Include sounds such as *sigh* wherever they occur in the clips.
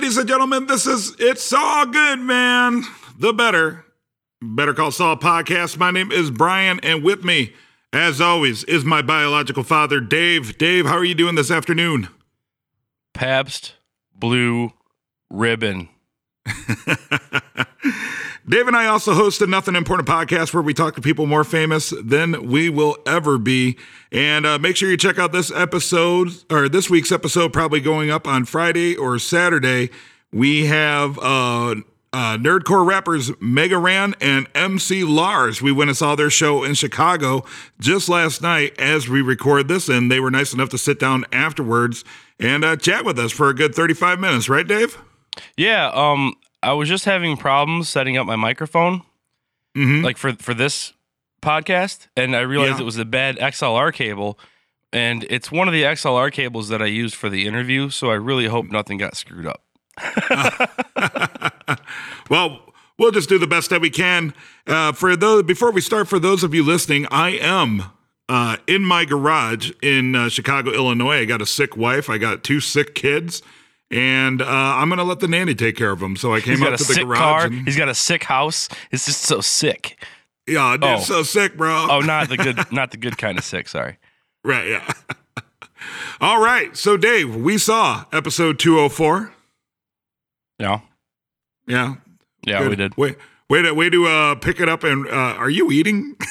Ladies and gentlemen, this is It's Saul Good, man. The better, Better Call Saul podcast. My name is Brian, and with me, as always, is my biological father, Dave. Dave, how are you doing this afternoon? Pabst Blue Ribbon. *laughs* Dave and I also host a Nothing Important podcast where we talk to people more famous than we will ever be. And uh, make sure you check out this episode or this week's episode, probably going up on Friday or Saturday. We have uh, uh, Nerdcore rappers Mega Ran and MC Lars. We went and saw their show in Chicago just last night as we record this, and they were nice enough to sit down afterwards and uh, chat with us for a good 35 minutes, right, Dave? Yeah, um, I was just having problems setting up my microphone, Mm-hmm. like for for this podcast, and I realized Yeah. it was a bad XLR cable, and it's one of the XLR cables that I used for the interview. So I really hope nothing got screwed up. *laughs* Well, we'll just do the best that we can. Uh, for those, before we start, for those of you listening, I am uh, in my garage in uh, Chicago, Illinois. I got a sick wife. I got two sick kids, and uh, I'm gonna let the nanny take care of him. So I came He's got out a to the sick garage. car. and- He's got a sick house. It's just so sick. yeah, dude, Oh. so sick, bro. Oh, not the good, not the good kind of sick. Sorry. *laughs* Right, yeah. *laughs* All right. So, Dave, we saw episode 204. Yeah, Yeah. yeah, good. we did. Wait, way to, way to uh, pick it up. And uh, are you eating? *laughs*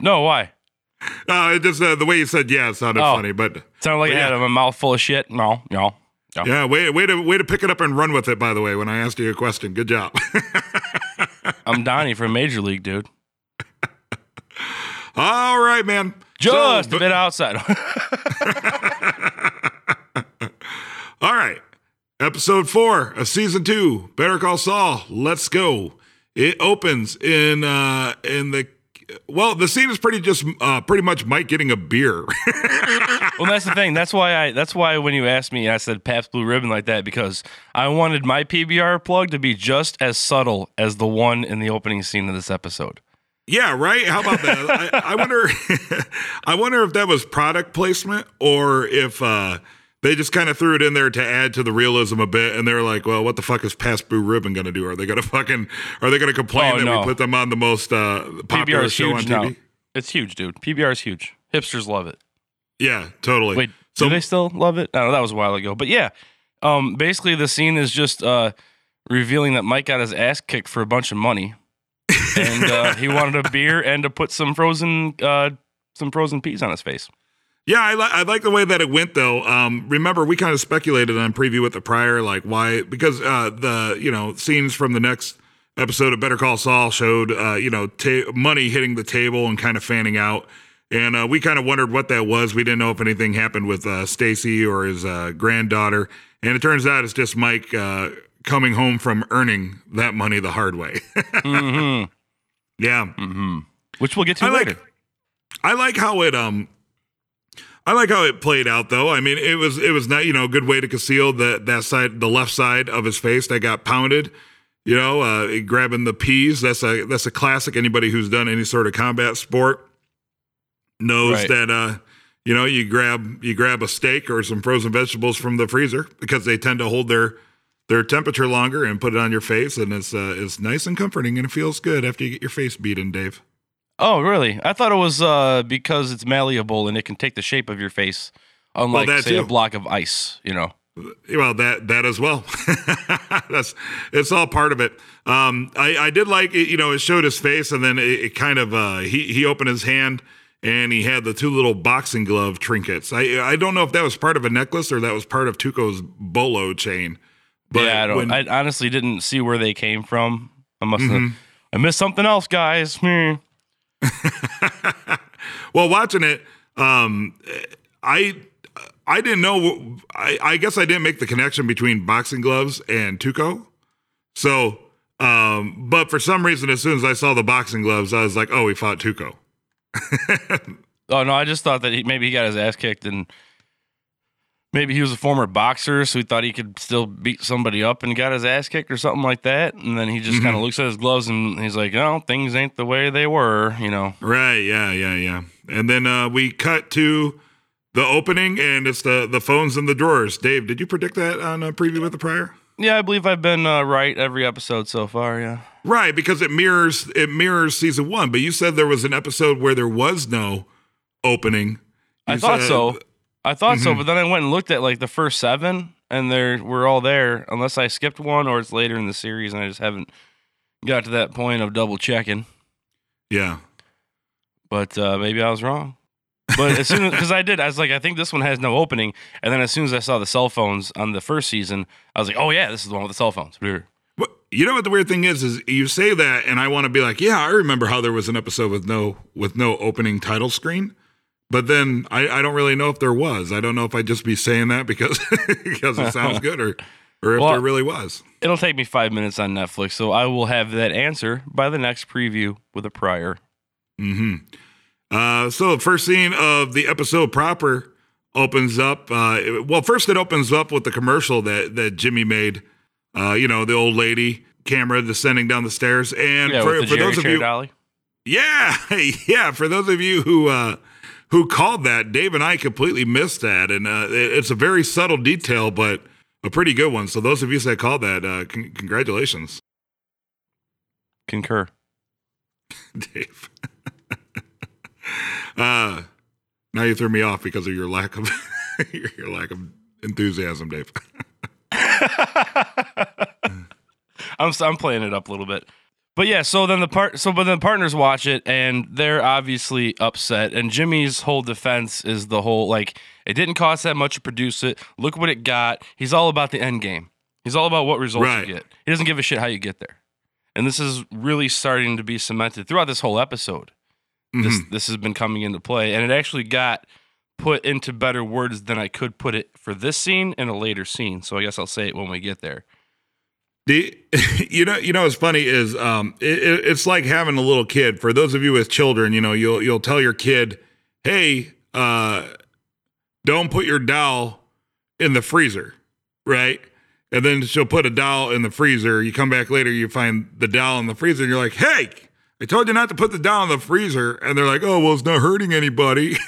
No, why? *laughs* uh, it just uh, the way you said yeah sounded Oh. funny, but Sounded like I Yeah. had a mouth full of shit. No, no. no. yeah, way, way to way to pick it up and run with it. By the way, when I asked you a question, good job. *laughs* I'm Donnie from Major League, dude. *laughs* All right, man. Just So, a bit outside. All right. Episode four of season two, Better Call Saul. Let's go. It opens in uh in the well, the scene is pretty just uh pretty much Mike getting a beer. *laughs* well, that's the thing. That's why I. That's why when you asked me, I said Pabst Blue Ribbon like that because I wanted my PBR plug to be just as subtle as the one in the opening scene of this episode. yeah, right. How about that? I, I wonder. *laughs* I wonder if that was product placement or if uh they just kind of threw it in there to add to the realism a bit, and they're like, "Well, what the fuck is Pabst Blue Ribbon going to do? Are they going *laughs* to fucking? Are they going to complain Oh, that no. we put them on the most uh, popular PBR is show on TV? now. It's huge, dude. PBR is huge. Hipsters love it. Yeah, totally. Wait, So- do they still love it? No, that was a while ago. But yeah, um, basically the scene is just uh, revealing that Mike got his ass kicked for a bunch of money, and uh, he wanted a beer and to put some frozen uh, some frozen peas on his face. Yeah, I, li- I like the way that it went though. Um, remember, we kind of speculated on preview with the prior, like why because uh, the you know scenes from the next episode of Better Call Saul showed uh, you know ta- money hitting the table and kind of fanning out, and uh, we kind of wondered what that was. We didn't know if anything happened with uh, Stacy or his uh, granddaughter, and it turns out it's just Mike uh, coming home from earning that money the hard way. *laughs* hmm yeah, hmm Which we'll get to I like later. I like how it um I like how it played out though. I mean, it was it was not, you know, a good way to conceal the that side the left side of his face that got pounded. You know, uh grabbing the peas. That's a that's a classic. Anybody who's done any sort of combat sport knows Right. that uh you know, you grab you grab a steak or some frozen vegetables from the freezer because they tend to hold their their temperature longer and put it on your face and it's uh it's nice and comforting and it feels good after you get your face beaten, Dave. Oh, really? I thought it was uh, because it's malleable and it can take the shape of your face, unlike that say a block of ice. You know. Well, that that as well. *laughs* That's it's all part of it. Um, I I did like it. You know, it showed his face, and then it, it kind of uh, he he opened his hand, and he had the two little boxing glove trinkets. I I don't know if that was part of a necklace or that was part of Tuco's bolo chain. But yeah, I don't. when- I honestly didn't see where they came from. I must have. Mhm. I missed something else, guys. Hmm. *laughs* well, watching it, um, I I didn't know. I, I guess I didn't make the connection between boxing gloves and Tuco. So, um, but for some reason, as soon as I saw the boxing gloves, I was like, "Oh, he fought Tuco." *laughs* Oh no, I just thought that he, maybe he got his ass kicked and maybe he was a former boxer, so he thought he could still beat somebody up and got his ass kicked or something like that. And then he just Mhm. kind of looks at his gloves and he's like, "No, things ain't the way they were," you know. Right? Yeah, yeah, yeah. And then uh, we cut to the opening, and it's the the phones in the drawers. Dave, did you predict that on a preview with the prior? Yeah, I believe I've been uh, right every episode so far. Yeah. Right, because it mirrors it mirrors season one. But you said there was an episode where there was no opening. I thought so. I thought so, Mhm. but then I went and looked at like the first seven, and they're we're all there, unless I skipped one or it's later in the series, and I just haven't got to that point of double checking. Yeah. But uh, maybe I was wrong. But as soon as *laughs* because I did, I was like, I think this one has no opening, and then as soon as I saw the cell phones on the first season, I was like, oh yeah, this is the one with the cell phones. You know what the weird thing is is you say that and I want to be like, yeah, I remember how there was an episode with no with no opening title screen. But then I, I don't really know if there was. I don't know if I'd just be saying that because *laughs* because it sounds good or or if Well, there really was. It'll take me five minutes on Netflix, so I will have that answer by the next preview with a prior. hmm Uh, so first scene of the episode proper opens up. Uh, well, first it opens up with the commercial that that Jimmy made. Uh, you know, the old lady camera descending down the stairs, and Yeah, for, the for those of you, Dolly. yeah, *laughs* yeah, for those of you who uh, who called that, Dave and I completely missed that, and uh, it- it's a very subtle detail, but a pretty good one. So those of you that called that, uh, con- congratulations, Concur. *laughs* Dave. *laughs* uh, now you threw me off because of your lack of *laughs* your, your lack of enthusiasm, Dave. I'm I'm playing it up a little bit. But yeah, so then the part so but then the partners watch it and they're obviously upset. And Jimmy's whole defense is the whole like it didn't cost that much to produce it. Look what it got. He's all about the end game. He's all about what results Right. you get. He doesn't give a shit how you get there. And this is really starting to be cemented throughout this whole episode. This Mhm. this has been coming into play, and it actually got put into better words than I could put it for this scene and a later scene. So I guess I'll say it when we get there. The, *laughs* you know, you know, what's funny is um, it, it- it's like having a little kid. For those of you with children, you know, you'll you'll tell your kid, "Hey, uh, don't put your doll in the freezer," right? And then she'll put a doll in the freezer. You come back later, you find the doll in the freezer, and you're like, "Hey, I told you not to put the doll in the freezer." And they're like, "Oh, well, it's not hurting anybody." *laughs*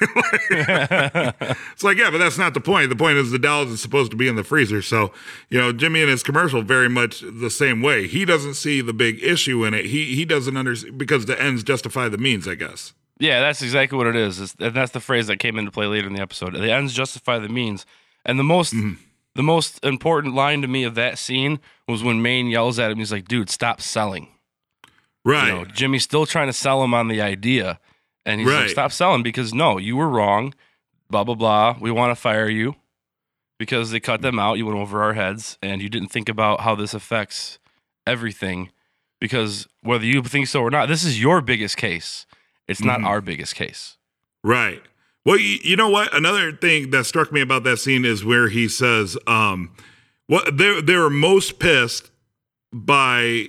It's like, yeah, but that's not the point. The point is the doll is supposed to be in the freezer. So, you know, Jimmy and his commercial very much the same way. He doesn't see the big issue in it. He he doesn't understand because the ends justify the means, I guess. Yeah, that's exactly what it is. It's- and that's the phrase that came into play later in the episode. The ends justify the means. And the most mm-hmm. the most important line to me of that scene was when Main yells at him. He's like, "Dude, stop selling." Right. You know, Jimmy's still trying to sell him on the idea, and he's like, "Stop selling because no, you were wrong." Blah blah blah. We want to fire you because they cut them out. You went over our heads, and you didn't think about how this affects everything. Because whether you think so or not, this is your biggest case. It's not Mhm. our biggest case. Right. Well, you, you know what? Another thing that struck me about that scene is where he says, um, what they they were most pissed by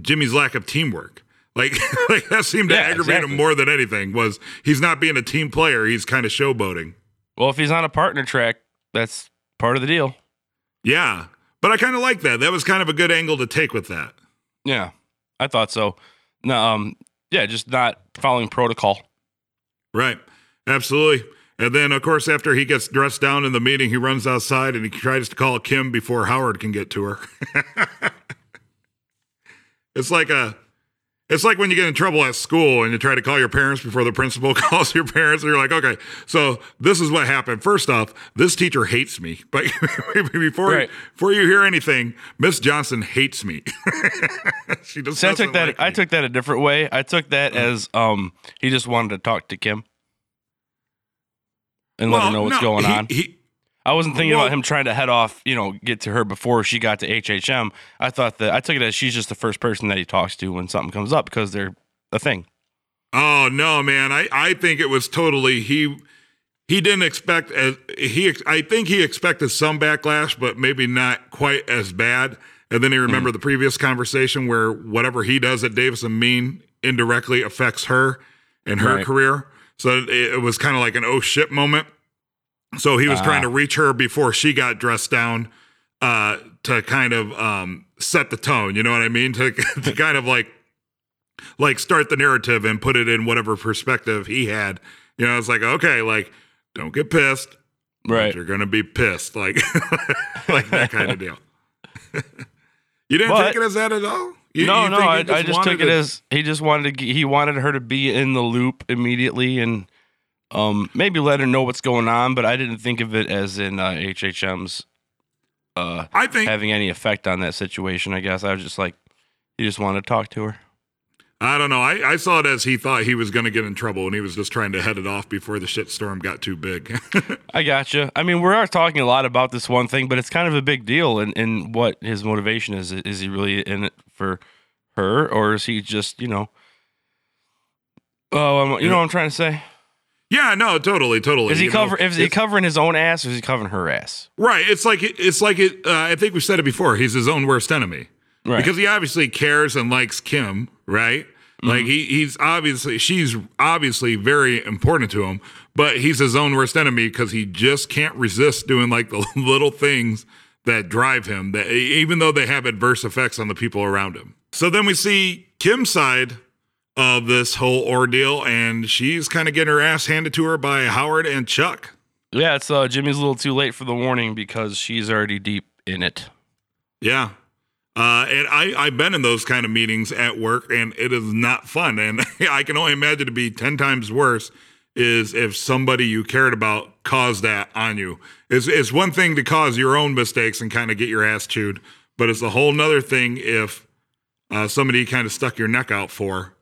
Jimmy's lack of teamwork. Like, *laughs* like that seemed to Yeah, aggravate exactly. him more than anything. Was he's not being a team player? He's kind of showboating. Well, if he's on a partner track, that's part of the deal. Yeah, but I kind of like that. That was kind of a good angle to take with that. Yeah, I thought so. No, um, yeah, just not following protocol. Right. Absolutely. And then, of course, after he gets dressed down in the meeting, he runs outside and he tries to call Kim before Howard can get to her. *laughs* it's like a. It's like when you get in trouble at school and you try to call your parents before the principal *laughs* calls your parents, and you're like, okay, so this is what happened. First off, this teacher hates me. *laughs* But *laughs* before Right. before you hear anything, Miss Johnson hates me. she just See, I took that. like I took that a different way. I took that as um, he just wanted to talk to Kim and let her know what's no, going he- on. he- I wasn't thinking well- about him trying to head off, you know, get to her before she got to HHM. I thought that I took it as she's just the first person that he talks to when something comes up because they're a thing. Oh no, man! I I think it was totally he. He didn't expect as he. I think he expected some backlash, but maybe not quite as bad. And then he mm-hmm. remembered the previous conversation where whatever he does at Davis and Main indirectly affects her and her Right. career. So it, it was kind of like an oh shit moment. So he was Ah. trying to reach her before she got dressed down uh, to kind of um, set the tone. You know what I mean? To *laughs* to kind of like like start the narrative and put it in whatever perspective he had. You know, it's like okay, like don't get pissed. Right. You're gonna be pissed, like *laughs* like that kind of deal. *laughs* you didn't But- take it as that at all. You, no, you no, I, he I just took it to- as he just wanted to he wanted her to be in the loop immediately and um maybe let her know what's going on, but I didn't think of it as in uh, HHM's uh I think having any effect on that situation. I guess I was just like he just wanted to talk to her. I don't know. I, I saw it as he thought he was going to get in trouble, and he was just trying to head it off before the shitstorm got too big. *laughs* I gotcha. I mean, we are talking a lot about this one thing, but it's kind of a big deal in, in what his motivation is. Is he really in it for her, or is he just, you know, oh, um, you know what I'm trying to say? Yeah, no, totally, totally. Is he You know. Is he covering his own ass, or is he covering her ass? right? It's like it's like it. Uh, I think we said it before. He's his own worst enemy. Right. because he obviously cares and likes Kim, right? Mm-hmm. Like he he's obviously she's obviously very important to him, but he's his own worst enemy because he just can't resist doing like *laughs* the little things that drive him that even though they have adverse effects on the people around him. So then we see Kim's side of this whole ordeal and she's kind of getting her ass handed to her by Howard and Chuck. yeah, it's uh, Jimmy's a little too late for the warning because she's already deep in it. Yeah. Uh, and I, I've been in those kind of meetings at work, and it is not fun. And *laughs* I can only imagine to be 10 times worse is if somebody you cared about caused that on you. It's, it's one thing to cause your own mistakes and kind of get your ass chewed, but it's a whole nother thing if uh, somebody kind of stuck your neck out for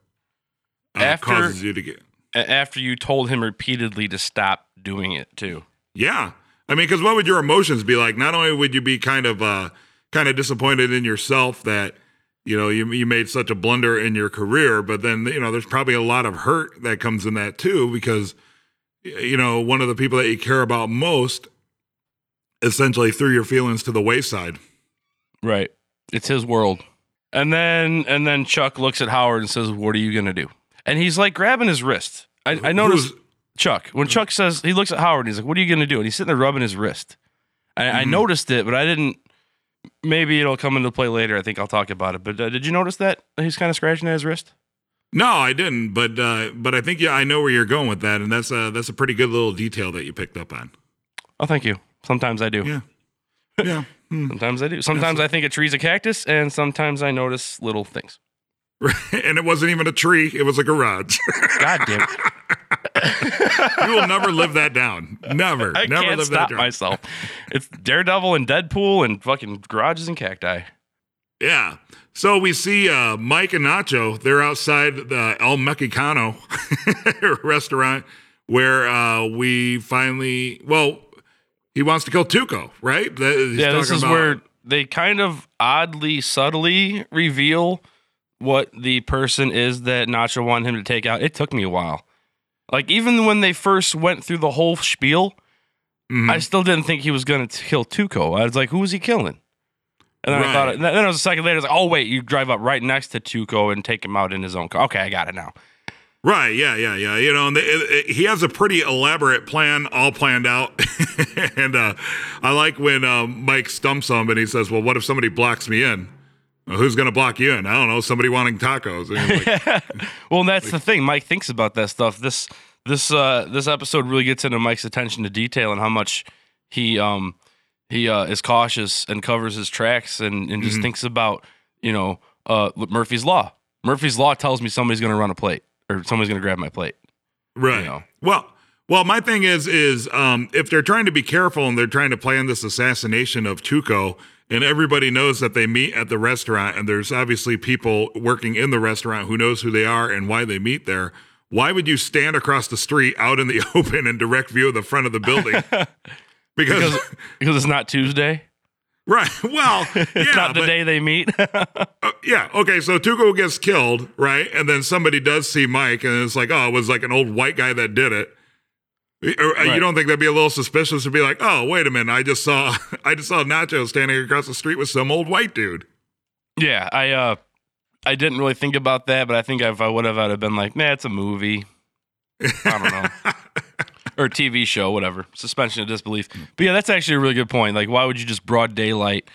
After- causes you to get. After you told him repeatedly to stop doing it too. Yeah. I mean, because what would your emotions be like? Not only would you be kind of uh, kind of disappointed in yourself that you know you you made such a blunder in your career, but then you know there's probably a lot of hurt that comes in that too because you know one of the people that you care about most essentially threw your feelings to the wayside. Right. It's his world. And then and then Chuck looks at Howard and says, "What are you gonna do?" And he's like grabbing his wrist. I, I noticed Chuck when Chuck says he looks at Howard and he's like, "What are you gonna do?" And he's sitting there rubbing his wrist. I, I Mhm. noticed it, but I didn't. Maybe it'll come into play later. I think I'll talk about it. But uh, did you notice that he's kind of scratching at his wrist? no, I didn't, but uh, but I think yeah, I know where you're going with that, and that's a that's a pretty good little detail that you picked up on. Oh, thank you. Sometimes I do. Yeah, yeah. Hmm. Sometimes I do. Sometimes I think a tree's a cactus, and sometimes I notice little things. *laughs* and it wasn't even a tree; it was a garage. God damn it. *laughs* you will never live that down. Never, I never can't live stop that down. myself. It's Daredevil and Deadpool and fucking garages and cacti. Yeah. So we see uh, Mike and Nacho. They're outside the El Mexicano *laughs* restaurant where uh, we finally. Well, he wants to kill Tuco, right? He's yeah, this is about- where they kind of oddly, subtly reveal what the person is that Nacho wanted him to take out. It took me a while. Like even when they first went through the whole spiel, Mhm. I still didn't think he was going to kill Tuco. I was like, who was he killing? And then I thought, Right. and then it was a second later. I was like, oh wait, you drive up right next to Tuco and take him out in his own car. Okay, I got it now. Right, yeah, yeah, yeah. You know, and it, it- he has a pretty elaborate plan, all planned out. *laughs* and uh, I like when um, Mike stumps him and he says, "Well, what if somebody blocks me in? Well, who's going to block you in? I don't know. Somebody wanting tacos." Like, *laughs* well, that's the thing. Mike thinks about that stuff. This this uh this episode really gets into Mike's attention to detail and how much he um he uh is cautious and covers his tracks and and just Mhm. thinks about you know uh Murphy's law. Murphy's law tells me somebody's going to run a plate or somebody's going to grab my plate. right. You know. Well, well, my thing is, is um, if they're trying to be careful and they're trying to plan this assassination of Tuco, and everybody knows that they meet at the restaurant, and there's obviously people working in the restaurant who knows who they are and why they meet there. Why would you stand across the street out in the *laughs* open in direct view of the front of the building? *laughs* Because, Because because it's not Tuesday. right, well, *laughs* yeah, It's not the but- day they meet. Uh, yeah. Okay. So Tuco gets killed, right? And then somebody does see Mike, and it's like, oh, it was like an old white guy that did it. Uh, You don't think that'd be a little suspicious to be like, oh, wait a minute, I just saw, *laughs* I just saw Nacho standing across the street with some old white dude. yeah, I uh I didn't really think about that, but I think if I would have, I'd have been like, nah, it's a movie. I don't know. *laughs* or a TV show, whatever. Suspension of disbelief. But yeah, that's actually a really good point. Like, why would you just broad daylight,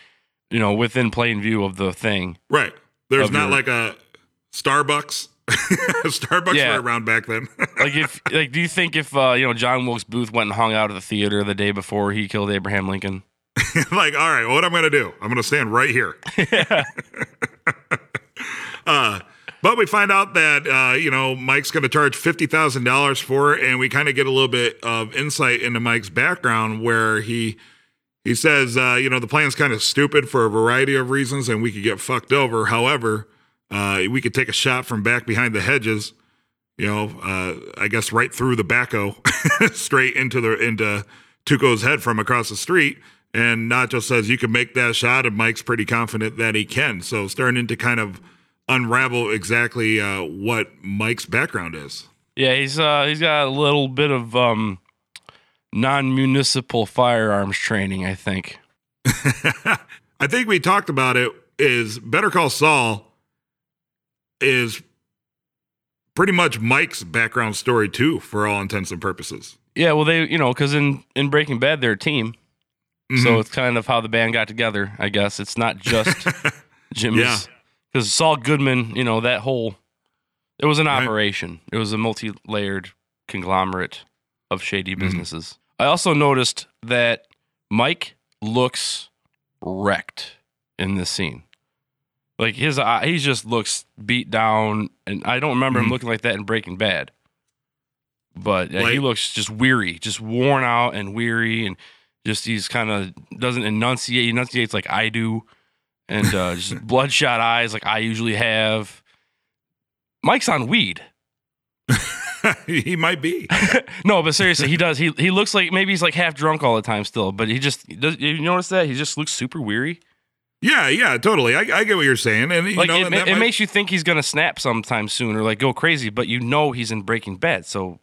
you know, within plain view of the thing? Right. There's not your- like a Starbucks *laughs* Starbucks Yeah. were around back then. *laughs* Like if like do you think if uh, you know John Wilkes Booth went and hung out at the theater the day before he killed Abraham Lincoln? *laughs* like, all right, what I'm going to do? I'm going to stand right here. uh, but we find out that uh, you know Mike's going to charge fifty thousand dollars for it, and we kind of get a little bit of insight into Mike's background, where he he says, uh, you know, the plan's kind of stupid for a variety of reasons, and we could get fucked over. However, uh, we could take a shot from back behind the hedges. You know, uh, I guess right through the backhoe, *laughs* straight into the into Tuco's head from across the street. And Nacho says you can make that shot, and Mike's pretty confident that he can. So starting to kind of unravel exactly uh, what Mike's background is. Yeah, he's uh he's got a little bit of um non-municipal firearms training, I think. *laughs* I think we talked about it. Is Better Call Saul is pretty much Mike's background story too, for all intents and purposes. Yeah, well they you know because in in Breaking Bad they're a team, so Mhm. it's kind of how the band got together. I guess it's not just *laughs* Jimmy's Yeah. because Saul Goodman, you know that whole it was an Right. operation. It was a multi-layered conglomerate of shady Mhm. businesses. I also noticed that Mike looks wrecked in this scene. Like his eye, he just looks beat down, and I don't remember him Mhm. looking like that in Breaking Bad. But he looks just weary, just worn out and weary, and just he's kind of doesn't enunciate. He enunciates like I do, and uh, just *laughs* bloodshot eyes like I usually have. Mike's on weed. *laughs* he might be. *laughs* no, but seriously, he does. He he looks like maybe he's like half drunk all the time still, but he just does. You notice that he just looks super weary. Yeah, yeah, totally. I, I get what you're saying, and you Like know, it, and ma- that it might- makes you think he's gonna snap sometime soon or like go crazy, but you know he's in Breaking Bad, so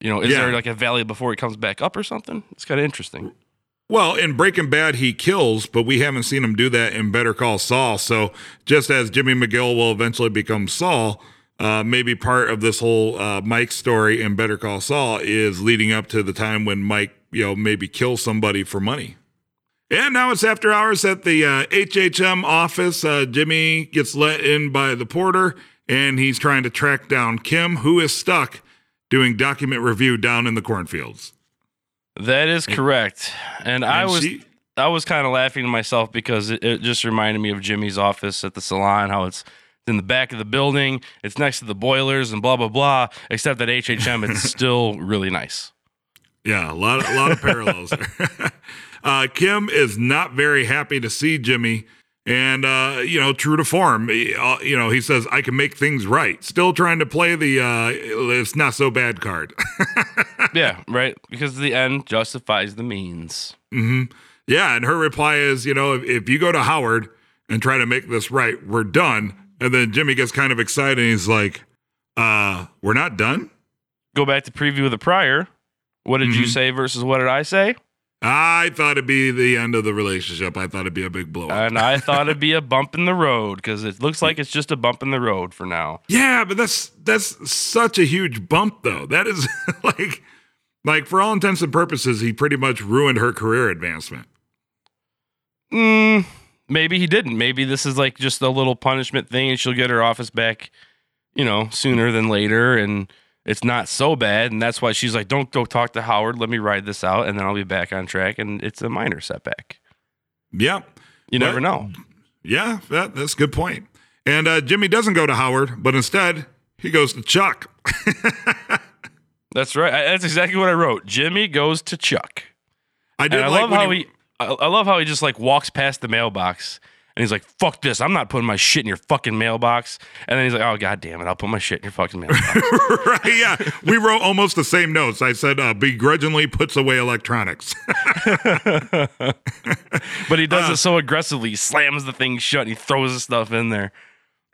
you know is Yeah. there like a valley before he comes back up or something? It's kind of interesting. Well, in Breaking Bad, he kills, but we haven't seen him do that in Better Call Saul. So, just as Jimmy McGill will eventually become Saul, uh, maybe part of this whole uh, Mike story in Better Call Saul is leading up to the time when Mike, you know, maybe kills somebody for money. And now it's after hours at the uh, HHM office. Uh, Jimmy gets let in by the porter, and he's trying to track down Kim, who is stuck doing document review down in the cornfields. That is correct, and, I was she- I was kind of laughing to myself because it, it just reminded me of Jimmy's office at the salon, how it's in the back of the building, it's next to the boilers and blah blah blah. Except that HHM, it's *laughs* still really nice. Yeah, a lot, a lot of parallels. *laughs* uh, Kim is not very happy to see Jimmy, and uh, you know, true to form, uh, you know, he says, "I can make things right." Still trying to play the uh, "it's not so bad" card. *laughs* yeah, right. Because the end justifies the means. hmm Yeah, and her reply is, you know, if, if you go to Howard and try to make this right, we're done. And then Jimmy gets kind of excited. and He's like, "Uh, we're not done." Go back to preview of the prior. What did you Mhm. say versus what did I say? I thought it'd be the end of the relationship. I thought it'd be a big blow up. And I *laughs* thought it'd be a bump in the road because it looks like it's just a bump in the road for now. Yeah, but that's that's such a huge bump though. That is *laughs* like like for all intents and purposes, he pretty much ruined her career advancement. Mm, maybe he didn't. Maybe this is like just a little punishment thing, and she'll get her office back, you know, sooner than later, and it's not so bad. And that's why she's like, "Don't go talk to Howard. Let me ride this out, and then I'll be back on track." And it's a minor setback. Yeah. You But- never know. Yeah, that, that's a good point. And uh, Jimmy doesn't go to Howard, but instead he goes to Chuck. That's right. I, that's exactly what I wrote. Jimmy goes to Chuck. I did I like love how he, I, I love how he just like walks past the mailbox and he's like, "Fuck this! I'm not putting my shit in your fucking mailbox." And then he's like, "Oh god damn it! I'll put my shit in your fucking mailbox." *laughs* right, yeah, we wrote almost the same notes. I said uh, begrudgingly puts away electronics. *laughs* but he does Uh. it so aggressively. He slams the thing shut. and He throws the stuff in there.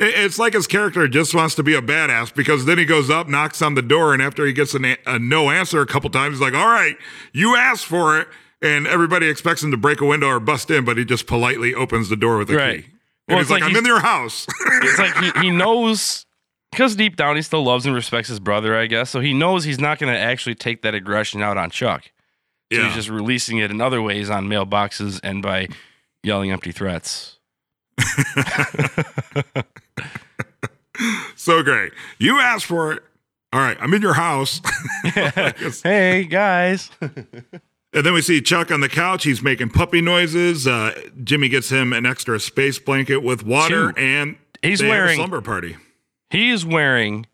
It's like his character just wants to be a badass because then he goes up, knocks on the door, and after he gets an a, a no answer a couple times, he's like, "All right, you asked for it," and everybody expects him to break a window or bust in, but he just politely opens the door with a Right. key. And Well, he's it's like, like "I'm in your house." *laughs* It's like he, he knows because deep down he still loves and respects his brother, I guess. So he knows he's not going to actually take that aggression out on Chuck. So yeah, he's just releasing it in other ways on mailboxes and by yelling empty threats. *laughs* so great. You asked for it. All right, I'm in your house. *laughs* hey guys. And then we see Chuck on the couch. He's making puppy noises. Uh, Jimmy gets him an extra space blanket with water, Two. and He's they have a wearing slumber party. he is wearing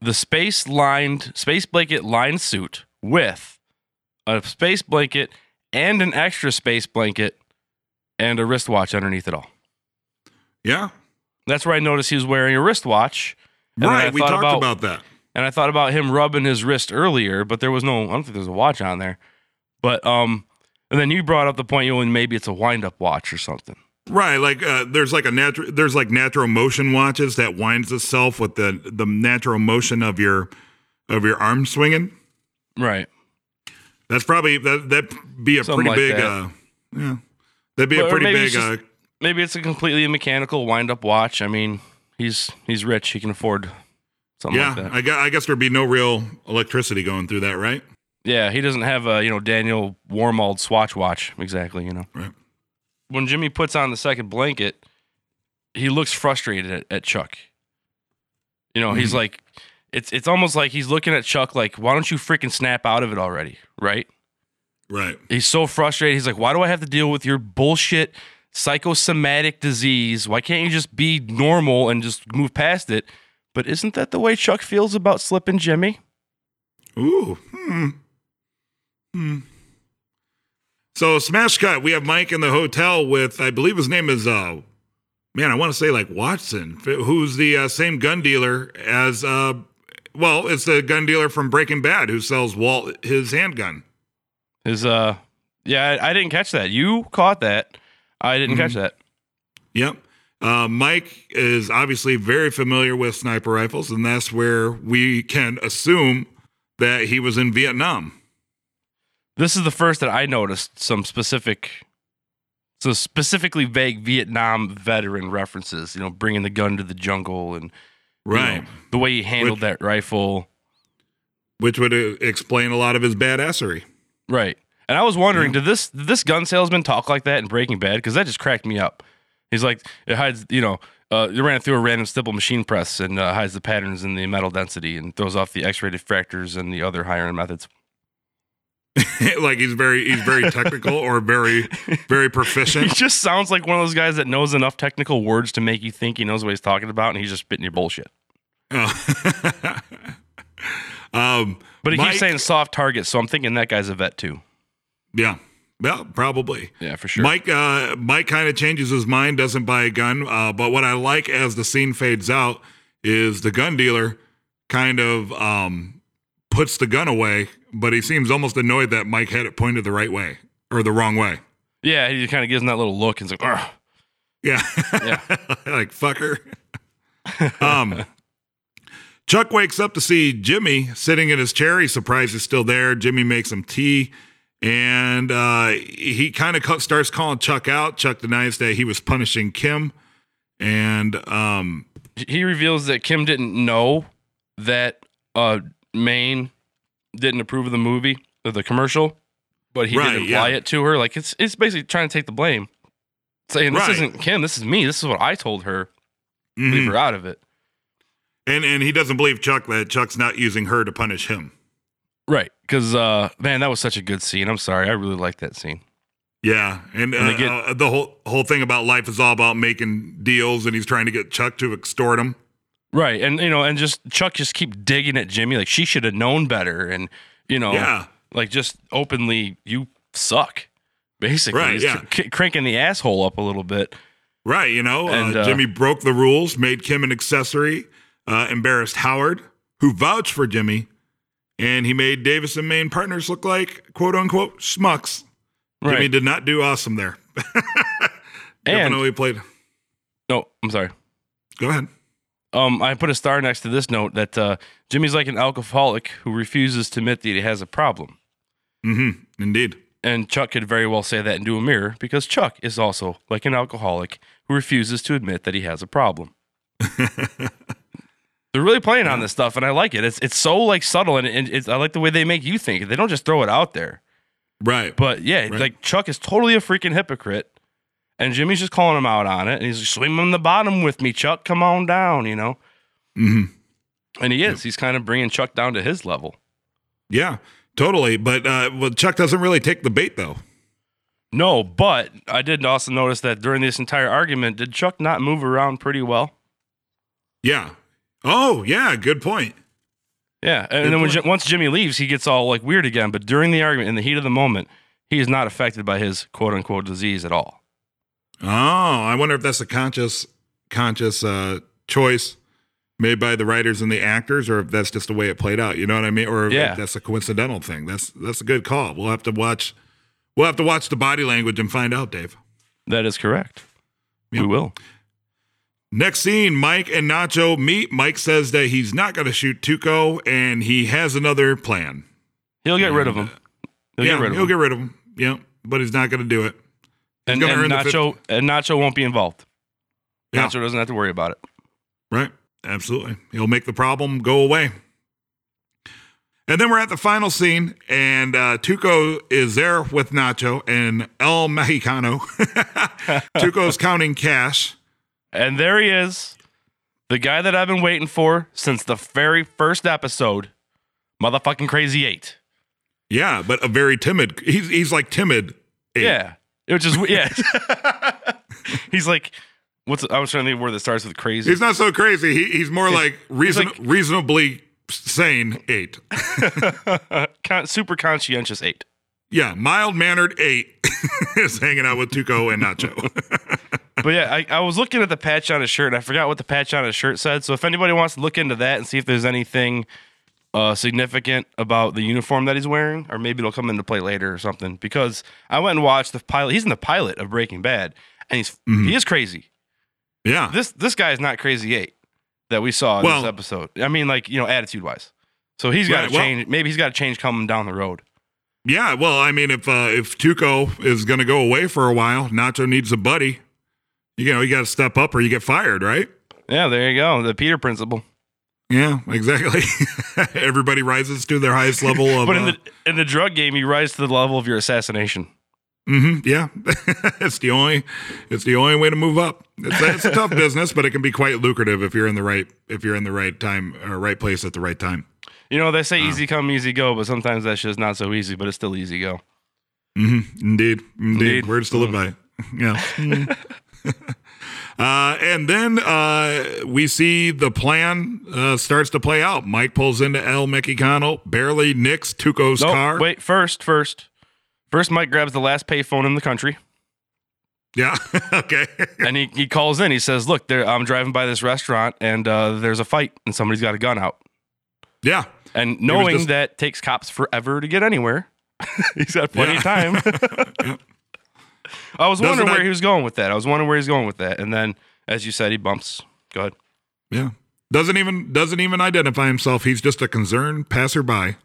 the space lined space blanket lined suit with a space blanket and an extra space blanket and a wristwatch underneath it all. Yeah, That's where I noticed he was wearing a wristwatch. And right. We talked about- about, that. And I thought about him rubbing his wrist earlier, but there was no I don't think there's a watch on there. But um and then you brought up the point, you know, maybe it's a wind up watch or something. Right, like uh, there's like a natural there's like natural motion watches that winds itself with the the natural motion of your of your arm swinging. Right. That's probably that that be a Something pretty like big that. uh yeah. That'd be But- a pretty big it's just- uh Maybe it's a completely mechanical wind up watch. I mean, he's he's rich, he can afford something yeah, like that. I guess, I guess there'd be no real electricity going through that, right? Yeah, he doesn't have a, you know, Daniel Wormald Swatch watch exactly, you know. Right. When Jimmy puts on the second blanket, he looks frustrated at, at Chuck. You know, he's Mhm. like it's it's almost like he's looking at Chuck like, why don't you freaking snap out of it already? Right? Right. He's so frustrated. He's like, why do I have to deal with your bullshit psychosomatic disease? Why can't you just be normal and just move past it? But isn't that the way Chuck feels about slipping Jimmy? Ooh. Hmm. Hmm. So smash cut. We have Mike in the hotel with I believe his name is uh man, I want to say like Watson, who's the uh, same gun dealer as uh well, it's the gun dealer from Breaking Bad who sells Walt his handgun. His uh yeah, I, I didn't catch that. You caught that. I didn't catch that. Yep. Uh, Mike is obviously very familiar with sniper rifles, and that's where we can assume that he was in Vietnam. This is the first that I noticed some specific so specifically vague Vietnam veteran references, you know, bringing the gun to the jungle and you Right. know, the way he handled Which- that rifle. Which would uh, explain a lot of his badassery. Right. And I was wondering, did this did this gun salesman talk like that in Breaking Bad? Because that just cracked me up. He's like, it hides, you know, uh, it ran through a random stipple machine press and uh, hides the patterns in the metal density and throws off the X-ray diffractors and the other higher end methods. *laughs* like he's very he's very technical or very very proficient. He just sounds like one of those guys that knows enough technical words to make you think he knows what he's talking about, and he's just spitting your bullshit. Oh. *laughs* um, But he Mike- keeps saying soft target, so I'm thinking that guy's a vet too. yeah, well, probably. Yeah, for sure. Mike uh, Mike kind of changes his mind, doesn't buy a gun. Uh, but what I like as the scene fades out is the gun dealer kind of um, puts the gun away, but he seems almost annoyed that Mike had it pointed the right way or the wrong way. yeah, he kind of gives him that little look and he's like, Ugh. Yeah. Yeah. *laughs* like fucker. *laughs* um Chuck wakes up to see Jimmy sitting in his chair. He's surprised he's still there. Jimmy makes him tea and uh he kind of starts calling Chuck out. Chuck denies that he was punishing Kim and um he reveals that Kim didn't know that uh Main didn't approve of the movie or the commercial, but he Right, didn't apply yeah. it to her. Like it's it's basically trying to take the blame, saying this Right. isn't Kim, this is me. This is what I told her. mhm. Leave her out of it. and and he doesn't believe Chuck that Chuck's not using her to punish him. Right, because uh, man, that was such a good scene. I'm sorry, I really liked that scene. Yeah, and, And uh, get- uh, the whole whole thing about life is all about making deals, and he's trying to get Chuck to extort him. Right, and you know, and just Chuck just keep digging at Jimmy like she should have known better, and you know, Yeah, like just openly, you suck. Basically, Right, yeah. cr- cranking the asshole up a little bit. Right, you know, And, uh, uh, Jimmy broke the rules, made Kim an accessory, uh, embarrassed Howard, who vouched for Jimmy, and he made Davis and Main partners look like quote unquote schmucks. Jimmy did not do awesome there. *laughs* and Definitely played. no, I'm sorry. Go ahead. Um, I put a star next to this note that uh, Jimmy's like an alcoholic who refuses to admit that he has a problem. Mm-hmm. Indeed. And Chuck could very well say that into a mirror because Chuck is also like an alcoholic who refuses to admit that he has a problem. *laughs* They're really playing on this stuff, and I like it. It's it's so like subtle, and it's, I like the way they make you think. They don't just throw it out there. Right. But yeah, Right. like Chuck is totally a freaking hypocrite, and Jimmy's just calling him out on it, and he's like, "Swim the bottom with me, Chuck. Come on down," you know. hmm And he is. He's kind of bringing Chuck down to his level. Yeah, totally. But uh, well, Chuck doesn't really take the bait though. No, but I did also notice that during this entire argument, did Chuck not move around pretty well? Yeah. Oh, yeah. Good point. Yeah, and Good then when, once Jimmy leaves, he gets all like weird again. But during the argument, in the heat of the moment, he is not affected by his quote unquote disease at all. Oh, I wonder if that's a conscious, conscious uh, choice made by the writers and the actors, or if that's just the way it played out. You know what I mean? Or if Yeah. that's a coincidental thing. That's that's a good call. We'll have to watch. We'll have to watch the body language and find out, Dave. That is correct. Yeah. We will. Next scene, Mike and Nacho meet. Mike says that he's not going to shoot Tuco, and he has another plan. He'll get rid of him. He'll yeah, get rid of he'll him. get rid of him. Yeah, but he's not going to do it. And and Nacho and Nacho won't be involved. Yeah. Nacho doesn't have to worry about it. Right. Absolutely. He'll make the problem go away. And then we're at the final scene, and uh, Tuco is there with Nacho and El Mexicano. *laughs* Tuco's *laughs* counting cash. And there he is, the guy that I've been waiting for since the very first episode, motherfucking Crazy Eight. Yeah, but a very timid. He's he's like timid. eight. Yeah, which is yeah. *laughs* He's like, what's I was trying to think of word that starts with crazy. He's not so crazy. He, he's more like, reason, like- reasonably sane eight. *laughs* Con- super conscientious eight. Yeah, mild mannered eight *laughs* is hanging out with Tuco and Nacho. But yeah, I, I was looking at the patch on his shirt, and I forgot what the patch on his shirt said. So if anybody wants to look into that and see if there's anything uh, significant about the uniform that he's wearing, or maybe it'll come into play later or something. Because I went and watched the pilot. He's in the pilot of Breaking Bad, and he's Mhm. he is crazy. yeah. This this guy is not crazy eight that we saw in Well- this episode. I mean, like you know, attitude wise. So he's got Right, to well- change. maybe he's got to change coming down the road. Yeah, well, I mean, if uh, if Tuco is going to go away for a while, Nacho needs a buddy. You know, you got to step up or you get fired, right? Yeah, there you go. The Peter principle. Yeah, exactly. *laughs* Everybody rises to their highest level of. But in uh, the in the drug game, you rise to the level of your assassination. mhm, yeah, *laughs* it's the only it's the only way to move up. It's a, it's a tough business, but it can be quite lucrative if you're in the right if you're in the right time or right place at the right time. You know, they say easy come, easy go, but sometimes that's just not so easy, but it's still easy go. hmm Indeed, indeed, Indeed. Words to live by. Yeah. *laughs* uh, and then uh, we see the plan uh, starts to play out. Mike pulls into El Mexicano, barely nicks Tuco's No, car. wait, first, first. First, Mike grabs the last payphone in the country Yeah. *laughs* okay. and he, he calls in. He says, Look, there, I'm driving by this restaurant and uh, there's a fight and somebody's got a gun out. yeah. And knowing just- that takes cops forever to get anywhere, *laughs* he's got plenty of time. *laughs* I was Doesn't wondering where I- he was going with that. I was wondering where he's going with that. And then, as you said, he bumps. Go ahead. Yeah. Doesn't even doesn't even identify himself. He's just a concerned passerby.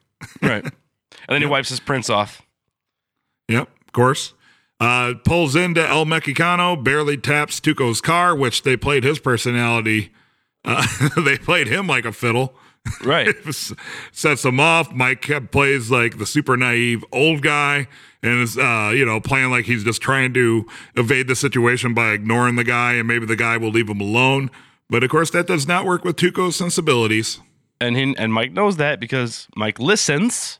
Right. And then he *laughs* wipes his prints off. Yep, of course. Uh, pulls into El Mexicano, barely taps Tuco's car, which they played his personality. Uh, *laughs* they played him like a fiddle. Right. *laughs* sets him off. Mike plays like the super naive old guy and is, uh, you know, playing like he's just trying to evade the situation by ignoring the guy and maybe the guy will leave him alone. But of course, that does not work with Tuco's sensibilities. and he and Mike knows that because Mike listens.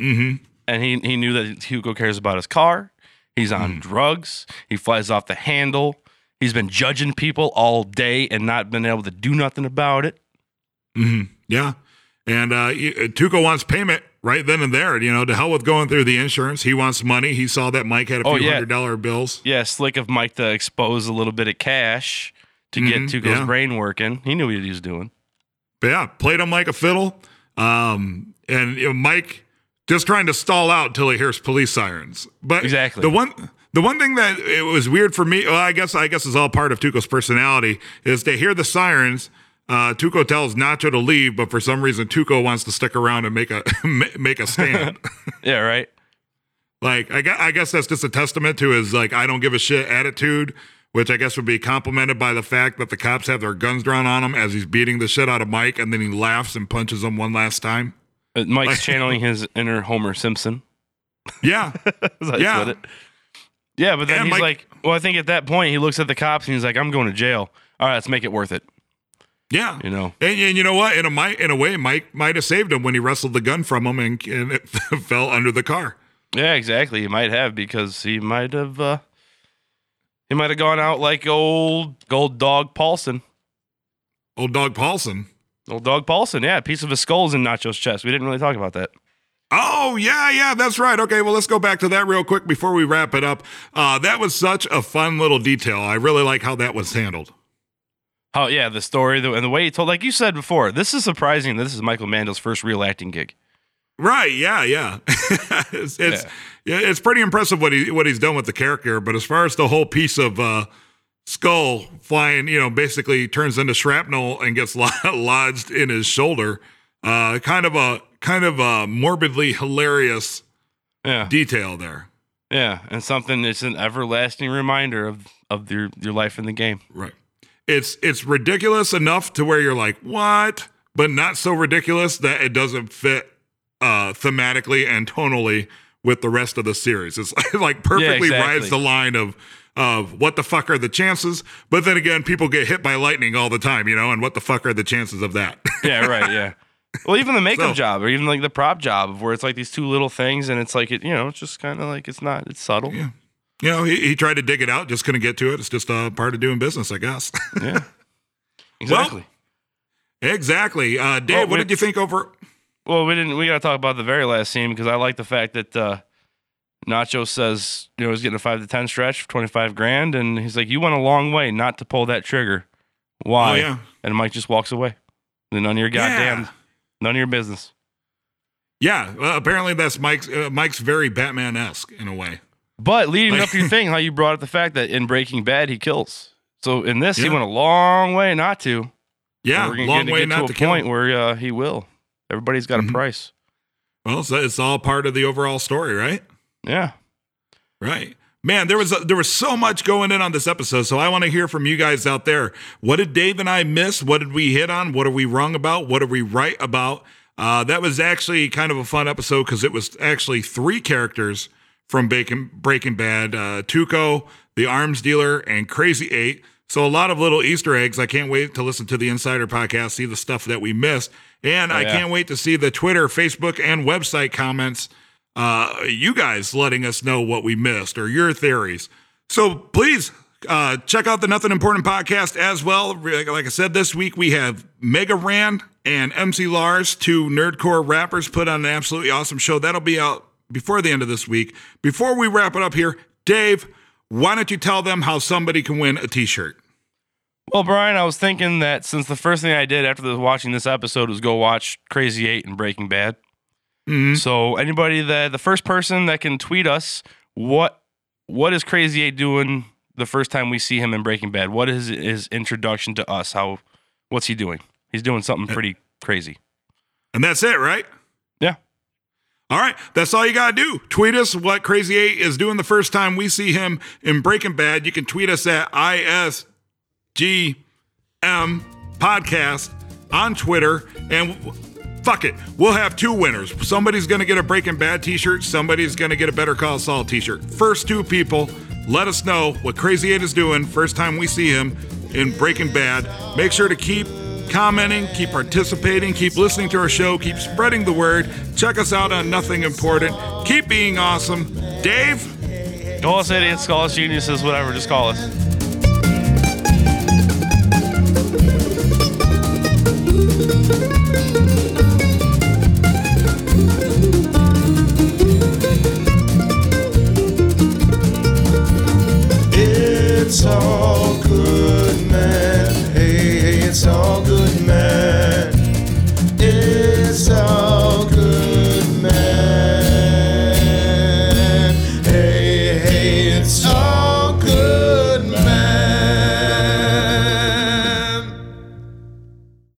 Mm-hmm. and he he knew that Hugo cares about his car. He's on drugs. He flies off the handle. He's been judging people all day and not been able to do nothing about it. Mm-hmm. Yeah. And uh, uh, Tuco wants payment right then and there. You know, to hell with going through the insurance. He wants money. He saw that Mike had a few Oh, yeah. hundred dollar bills. Yeah, slick of Mike to expose a little bit of cash to Mhm, get Tuco's yeah. brain working. He knew what he was doing. But yeah, played him like a fiddle. Um, and you know, Mike just trying to stall out until he hears police sirens. But Exactly. the one the one thing that it was weird for me, well, I guess I guess is all part of Tuco's personality, is to hear the sirens. Uh, Tuco tells Nacho to leave, but for some reason Tuco wants to stick around and make a *laughs* make a stand. *laughs* Yeah, right. like I guess, I guess that's just a testament to his like I don't give a shit attitude, which I guess would be complemented by the fact that the cops have their guns drawn on him as he's beating the shit out of Mike, and then he laughs and punches him one last time. Uh, Mike's *laughs* channeling his inner Homer Simpson. Yeah, Yeah. it. Yeah, but then And he's Mike- like, well, I think at that point he looks at the cops and he's like, I'm going to jail. All right, let's make it worth it. Yeah, You know. and, and you know what? In a might in a way, Mike might have saved him when he wrestled the gun from him and, and it *laughs* fell under the car. Yeah, exactly. He might have because he might have uh he might have gone out like old old dog Paulson. Old dog Paulson. Old dog Paulson, yeah, a piece of his skull's in Nacho's chest. We didn't really talk about that. Oh yeah, yeah, that's right. Okay, well let's go back to that real quick before we wrap it up. Uh, that was such a fun little detail. I really like how that was handled. Oh yeah, the story the, and the way he told, like you said before, this is surprising. This is Michael Mando's first real acting gig. Right? Yeah, yeah. *laughs* it's it's, yeah. it's pretty impressive what he what he's done with the character. But as far as the whole piece of uh, skull flying, you know, basically turns into shrapnel and gets *laughs* lodged in his shoulder. Uh, kind of a kind of a morbidly hilarious Yeah, detail there. yeah, and something that's an everlasting reminder of of your your life in the game. Right. It's it's ridiculous enough to where you're like, what? But not so ridiculous that it doesn't fit uh thematically and tonally with the rest of the series. It's *laughs* like perfectly exactly. rides the line of of what the fuck are the chances? But then again, people get hit by lightning all the time, you know, and what the fuck are the chances of that? *laughs* Yeah, right. Yeah. Well, even the makeup So- job, or even like the prop job, of where it's like these two little things, and it's like it, you know, it's just kind of like it's not, it's subtle. Yeah. You know, he, he tried to dig it out, just couldn't get to it. It's just a part of doing business, I guess. *laughs* Yeah. *laughs* Exactly. exactly. Uh Dave, Well, what did you think over Well, we didn't. We got to talk about the very last scene because I like the fact that uh, Nacho says you know he's getting a five to ten stretch for twenty five grand, and he's like, "You went a long way not to pull that trigger. Why?" Oh yeah. And Mike just walks away. Then none of your goddamn, Yeah. none of your business. Yeah, well, apparently that's Mike's uh, Mike's very Batman esque in a way. But leading up to your thing, how you brought up the fact that in Breaking Bad he kills. So in this, he went a long way not to. Yeah, we're gonna long get, way get not to to, a kill. point where uh, he will. Everybody's got Mhm. a price. Well, so it's all part of the overall story, right? Yeah. Right. Man, there was a, there was so much going in on this episode, so I want to hear from you guys out there. What did Dave and I miss? What did we hit on? What are we wrong about? What are we right about? Uh, that was actually kind of a fun episode because it was actually three characters from Bacon, Breaking Bad: uh, Tuco, the arms dealer, and Crazy Eight. So a lot of little Easter eggs. I can't wait to listen to the Insider podcast, see the stuff that we missed, and I yeah. can't wait to see the Twitter, Facebook, and website comments uh, you guys letting us know what we missed or your theories. So please uh, check out the Nothing Important podcast as well. Like like I said, this week we have Mega Ran and MC Lars, two nerdcore rappers, put on an absolutely awesome show. That'll be out before the end of this week. Before we wrap it up here, Dave, why don't you tell them how somebody can win a T-shirt? Well, Brian, I was thinking that since the first thing I did after watching this episode was go watch Crazy Eight and Breaking Bad. Mhm. So anybody that the first person that can tweet us what what is Crazy Eight doing the first time we see him in Breaking Bad? What is his introduction to us? How what's he doing? He's doing something pretty crazy. And that's it, right? All right, that's all you got to do. Tweet us what Crazy 8 is doing the first time we see him in Breaking Bad. You can tweet us at ISGM Podcast on Twitter. And fuck it, we'll have two winners. Somebody's going to get a Breaking Bad t shirt, somebody's going to get a Better Call Saul t shirt. First two people, let us know what Crazy 8 is doing first time we see him in Breaking Bad. Make sure to keep commenting, keep participating, keep listening to our show, keep spreading the word. Check us out on Nothing Important. Keep being awesome. Dave, Call us idiots, call us geniuses, whatever. Just call us.